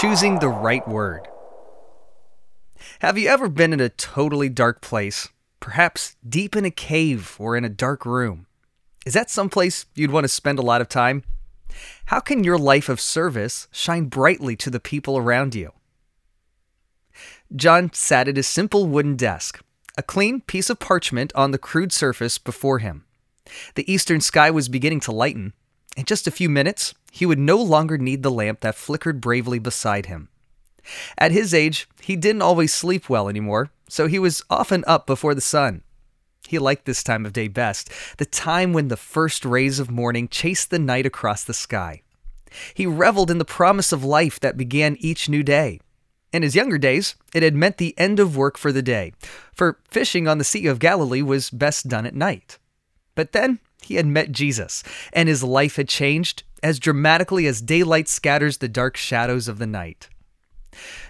Choosing the Right Word. Have you ever been in a totally dark place? Perhaps deep in a cave or in a dark room? Is that someplace you'd want to spend a lot of time? How can your life of service shine brightly to the people around you? John sat at his simple wooden desk, a clean piece of parchment on the crude surface before him. The eastern sky was beginning to lighten. In just a few minutes, he would no longer need the lamp that flickered bravely beside him. At his age, he didn't always sleep well anymore, so he was often up before the sun. He liked this time of day best, the time when the first rays of morning chased the night across the sky. He reveled in the promise of life that began each new day. In his younger days, it had meant the end of work for the day, for fishing on the Sea of Galilee was best done at night. But then he had met Jesus, and his life had changed as dramatically as daylight scatters the dark shadows of the night.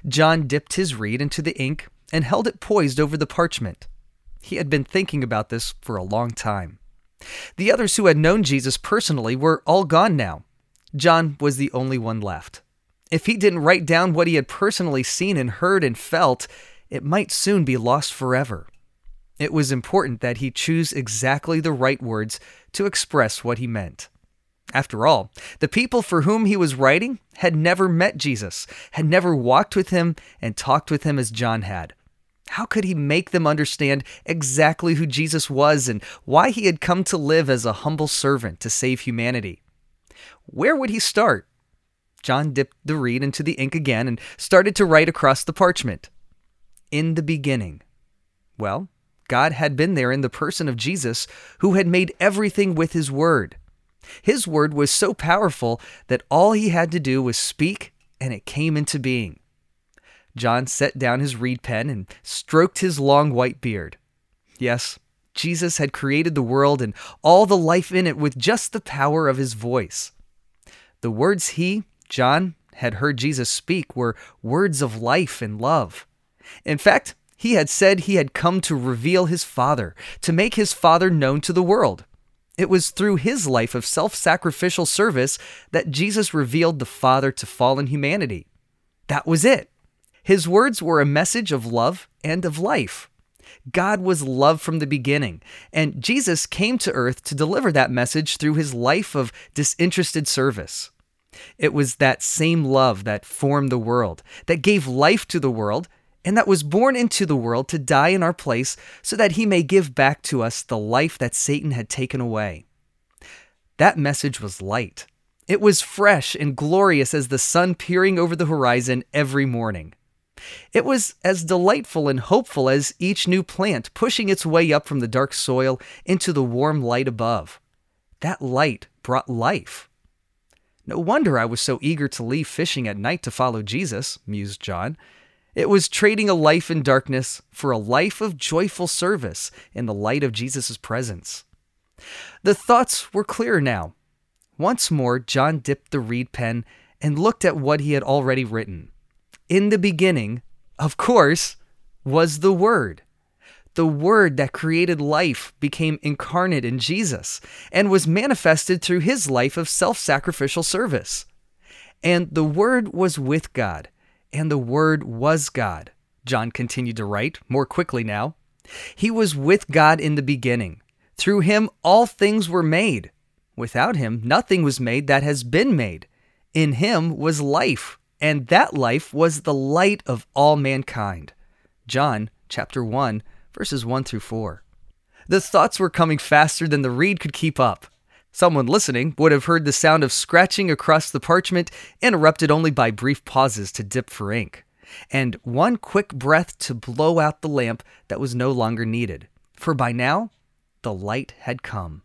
John dipped his reed into the ink and held it poised over the parchment. He had been thinking about this for a long time. The others who had known Jesus personally were all gone now. John was the only one left. If he didn't write down what he had personally seen and heard and felt, it might soon be lost forever. It was important that he choose exactly the right words to express what he meant. After all, the people for whom he was writing had never met Jesus, had never walked with him and talked with him as John had. How could he make them understand exactly who Jesus was and why he had come to live as a humble servant to save humanity? Where would he start? John dipped the reed into the ink again and started to write across the parchment. In the beginning. Well, God had been there in the person of Jesus, who had made everything with his word. His word was so powerful that all he had to do was speak and it came into being. John set down his reed pen and stroked his long white beard. Yes, Jesus had created the world and all the life in it with just the power of his voice. The words he, John had heard Jesus speak were words of life and love. In fact, he had said he had come to reveal his Father, to make his Father known to the world. It was through his life of self sacrificial service that Jesus revealed the Father to fallen humanity. That was it. His words were a message of love and of life. God was love from the beginning, and Jesus came to earth to deliver that message through his life of disinterested service. It was that same love that formed the world, that gave life to the world, and that was born into the world to die in our place so that he may give back to us the life that Satan had taken away. That message was light. It was fresh and glorious as the sun peering over the horizon every morning. It was as delightful and hopeful as each new plant pushing its way up from the dark soil into the warm light above. That light brought life. No wonder I was so eager to leave fishing at night to follow Jesus, mused John. It was trading a life in darkness for a life of joyful service in the light of Jesus' presence. The thoughts were clearer now. Once more, John dipped the reed pen and looked at what he had already written. In the beginning, of course, was the Word. The Word that created life became incarnate in Jesus and was manifested through his life of self sacrificial service. And the Word was with God, and the Word was God. John continued to write, more quickly now. He was with God in the beginning. Through him, all things were made. Without him, nothing was made that has been made. In him was life, and that life was the light of all mankind. John chapter 1 verses 1 through 4. The thoughts were coming faster than the reed could keep up. Someone listening would have heard the sound of scratching across the parchment, interrupted only by brief pauses to dip for ink, and one quick breath to blow out the lamp that was no longer needed, for by now the light had come.